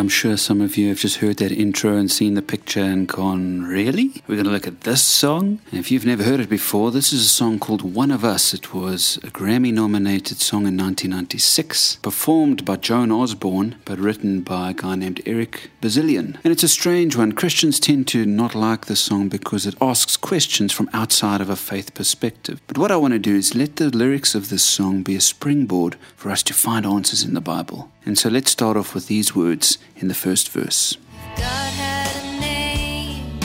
I'm sure some of you have just heard that intro and seen the picture and gone, really? We're going to look at this song? If you've never heard it before, this is a song called One of Us. It was a Grammy nominated song in 1996, performed by Joan Osborne, but written by a guy named Eric Bazilian. And it's a strange one. Christians tend to not like this song because it asks questions from outside of a faith perspective. But what I want to do is let the lyrics of this song be a springboard for us to find answers in the Bible. And so let's start off with these words in the first verse. God had a name,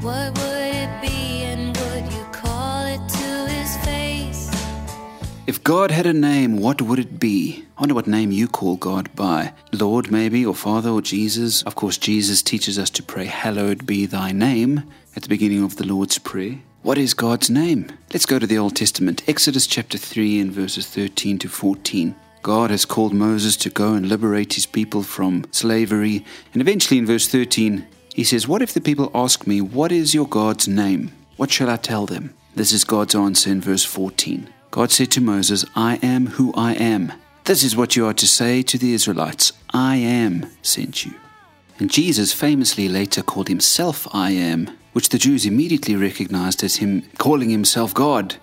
what would it be and would you call it to his face? If God had a name, what would it be? I wonder what name you call God by. Lord, maybe, or Father, or Jesus. Of course, Jesus teaches us to pray, Hallowed be thy name, at the beginning of the Lord's Prayer. What is God's name? Let's go to the Old Testament, Exodus chapter 3 and verses 13 to 14. God has called Moses to go and liberate his people from slavery. And eventually, in verse 13, he says, What if the people ask me, What is your God's name? What shall I tell them? This is God's answer in verse 14. God said to Moses, I am who I am. This is what you are to say to the Israelites I am sent you. And Jesus famously later called himself I am, which the Jews immediately recognized as him calling himself God.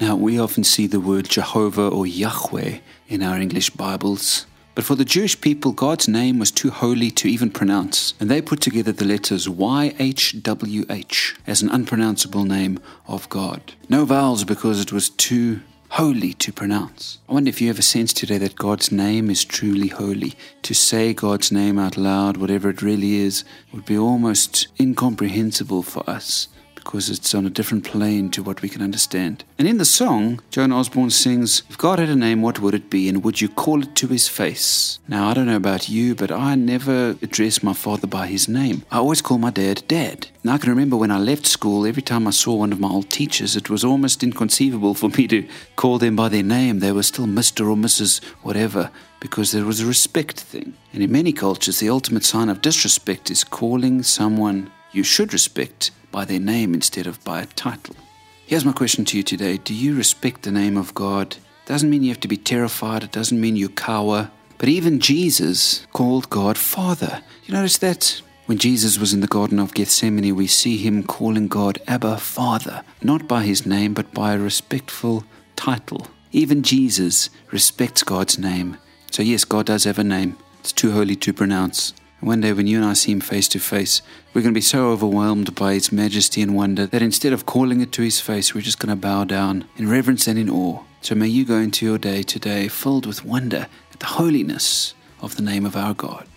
Now, we often see the word Jehovah or Yahweh in our English Bibles. But for the Jewish people, God's name was too holy to even pronounce, and they put together the letters YHWH as an unpronounceable name of God. No vowels because it was too holy to pronounce. I wonder if you ever sense today that God's name is truly holy. To say God's name out loud, whatever it really is, would be almost incomprehensible for us because it's on a different plane to what we can understand. And in the song, Joan Osborne sings, If God had a name, what would it be? And would you call it to his face? Now, I don't know about you, but I never address my father by his name. I always call my dad Dad. Now, I can remember when I left school, every time I saw one of my old teachers, it was almost inconceivable for me to call them by their name. They were still Mr. or Mrs. whatever because there was a respect thing. And in many cultures, the ultimate sign of disrespect is calling someone you should respect by their name instead of by a title. Here's my question to you today Do you respect the name of God? Doesn't mean you have to be terrified, it doesn't mean you cower. But even Jesus called God Father. You notice that? When Jesus was in the Garden of Gethsemane, we see him calling God Abba Father, not by his name, but by a respectful title. Even Jesus respects God's name. So, yes, God does have a name. It's too holy to pronounce. One day, when you and I see him face to face, we're going to be so overwhelmed by his majesty and wonder that instead of calling it to his face, we're just going to bow down in reverence and in awe. So may you go into your day today filled with wonder at the holiness of the name of our God.